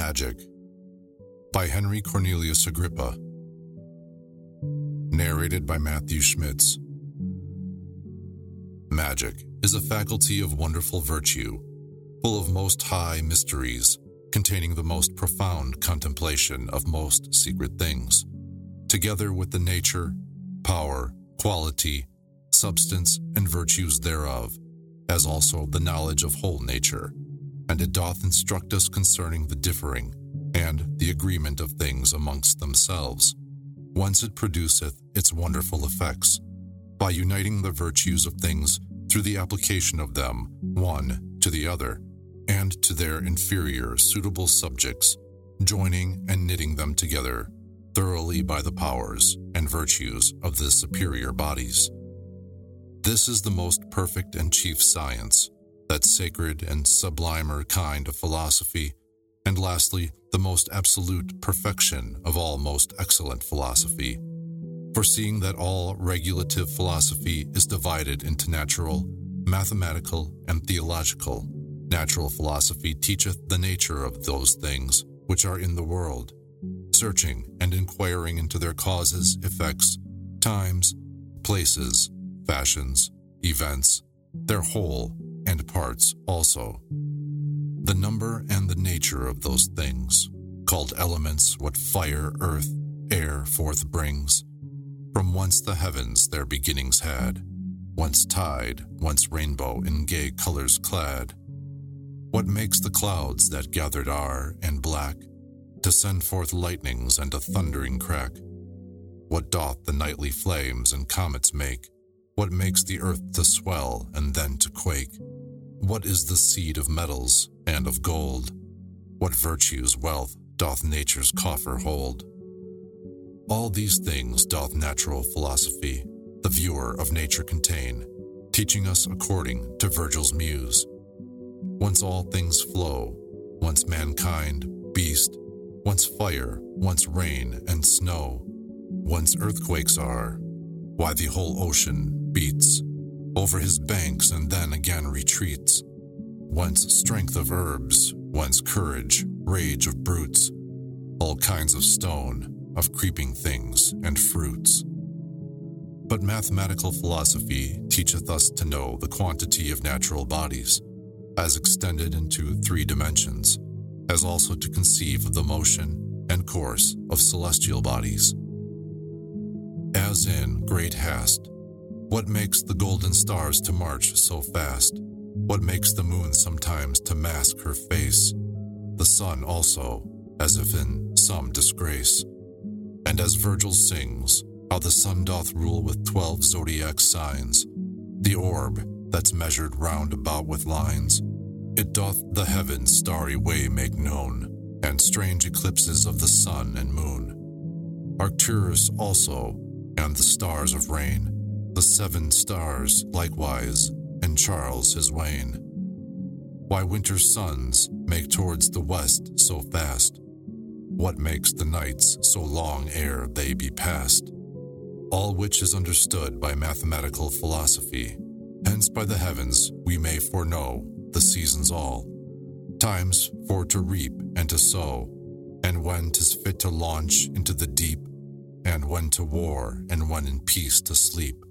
Magic by Henry Cornelius Agrippa. Narrated by Matthew Schmitz. Magic is a faculty of wonderful virtue, full of most high mysteries, containing the most profound contemplation of most secret things, together with the nature, power, quality, substance, and virtues thereof, as also the knowledge of whole nature and it doth instruct us concerning the differing and the agreement of things amongst themselves, whence it produceth its wonderful effects, by uniting the virtues of things through the application of them one to the other, and to their inferior suitable subjects, joining and knitting them together thoroughly by the powers and virtues of the superior bodies. This is the most perfect and chief science that sacred and sublimer kind of philosophy, and lastly, the most absolute perfection of all most excellent philosophy. Foreseeing that all regulative philosophy is divided into natural, mathematical, and theological, natural philosophy teacheth the nature of those things which are in the world, searching and inquiring into their causes, effects, times, places, fashions, events, their whole and parts also. The number and the nature of those things, called elements, what fire, earth, air forth brings, from whence the heavens their beginnings had, once tide, once rainbow in gay colors clad. What makes the clouds that gathered are and black, to send forth lightnings and a thundering crack? What doth the nightly flames and comets make? What makes the earth to swell and then to quake? What is the seed of metals and of gold? What virtues, wealth doth nature's coffer hold? All these things doth natural philosophy, the viewer of nature contain, teaching us according to Virgil's muse. Whence all things flow, once mankind, beast, once fire, once rain and snow, once earthquakes are, why the whole ocean beats over his banks and then again retreats. Once strength of herbs, once courage, rage of brutes, all kinds of stone, of creeping things and fruits. But mathematical philosophy teacheth us to know the quantity of natural bodies, as extended into three dimensions, as also to conceive of the motion and course of celestial bodies. As in great hast, what makes the golden stars to march so fast? What makes the moon sometimes to mask her face? The sun also, as if in some disgrace. And as Virgil sings, how the sun doth rule with twelve zodiac signs, the orb that's measured round about with lines, it doth the heaven's starry way make known, and strange eclipses of the sun and moon. Arcturus also, and the stars of rain, the seven stars likewise, and Charles his wain. Why winter's suns make towards the west so fast? What makes the nights so long ere they be past? All which is understood by mathematical philosophy. Hence by the heavens we may foreknow the seasons all, times for to reap and to sow, and when 'tis fit to launch into the deep, and when to war, and when in peace to sleep,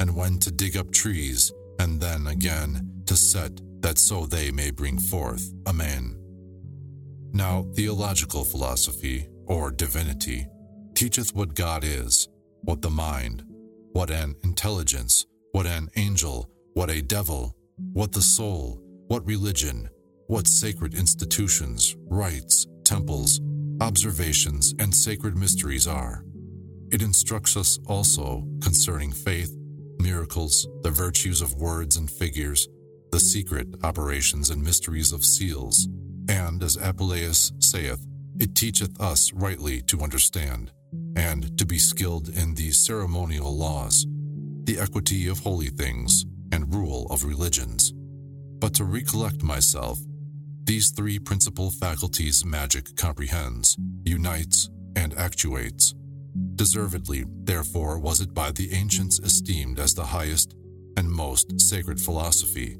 and when to dig up trees, and then again to set that so they may bring forth a man. Now, theological philosophy, or divinity, teacheth what God is, what the mind, what an intelligence, what an angel, what a devil, what the soul, what religion, what sacred institutions, rites, temples, observations, and sacred mysteries are. It instructs us also concerning faith, miracles, the virtues of words and figures, the secret operations and mysteries of seals, and, as Apuleius saith, it teacheth us rightly to understand, and to be skilled in the ceremonial laws, the equity of holy things, and rule of religions. But to recollect myself, these three principal faculties magic comprehends, unites, and actuates. Deservedly, therefore, was it by the ancients esteemed as the highest and most sacred philosophy.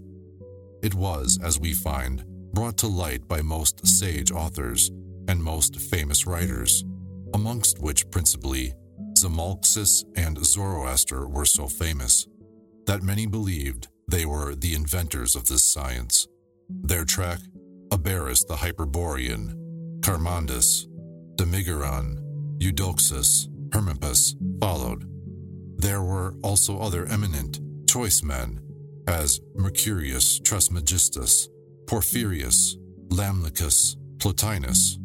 It was, as we find, brought to light by most sage authors and most famous writers, amongst which principally Zamolxis and Zoroaster were so famous that many believed they were the inventors of this science. Their track, Abaris the Hyperborean, Charmondas, Damigeron, Eudoxus, Hermippus followed. There were also other eminent, choice men, as Mercurius Trismegistus, Porphyrius, Iamblichus, Plotinus,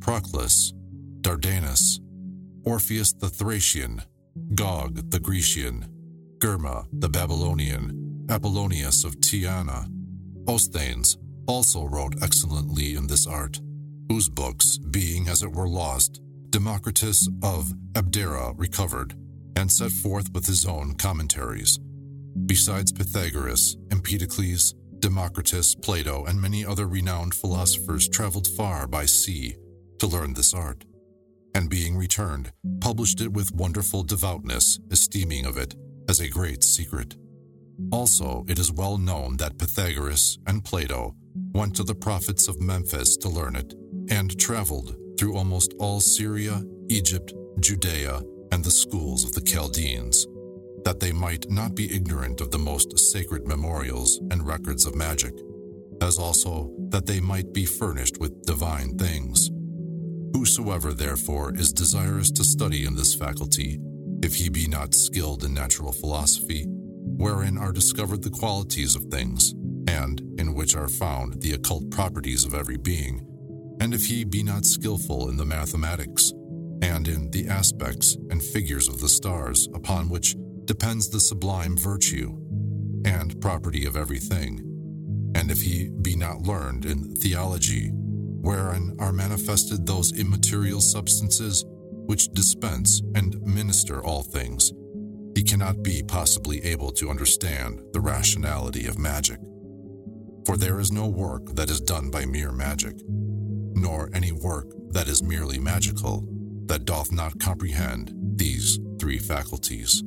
Proclus, Dardanus, Orpheus the Thracian, Gog the Grecian, Germa the Babylonian, Apollonius of Tyana. Osthanes also wrote excellently in this art, whose books, being as it were lost, Democritus of Abdera recovered and set forth with his own commentaries. Besides Pythagoras, Empedocles, Democritus, Plato, and many other renowned philosophers traveled far by sea to learn this art, and being returned, published it with wonderful devoutness, esteeming of it as a great secret. Also, it is well known that Pythagoras and Plato went to the prophets of Memphis to learn it, and traveled through almost all Syria, Egypt, Judea, and the schools of the Chaldeans, that they might not be ignorant of the most sacred memorials and records of magic, as also that they might be furnished with divine things. Whosoever, therefore, is desirous to study in this faculty, if he be not skilled in natural philosophy, wherein are discovered the qualities of things, and in which are found the occult properties of every being, and if he be not skilful in the mathematics, and in the aspects and figures of the stars upon which depends the sublime virtue and property of everything, and if he be not learned in theology, wherein are manifested those immaterial substances which dispense and minister all things, he cannot be possibly able to understand the rationality of magic. For there is no work that is done by mere magic, nor any work that is merely magical, that doth not comprehend these three faculties.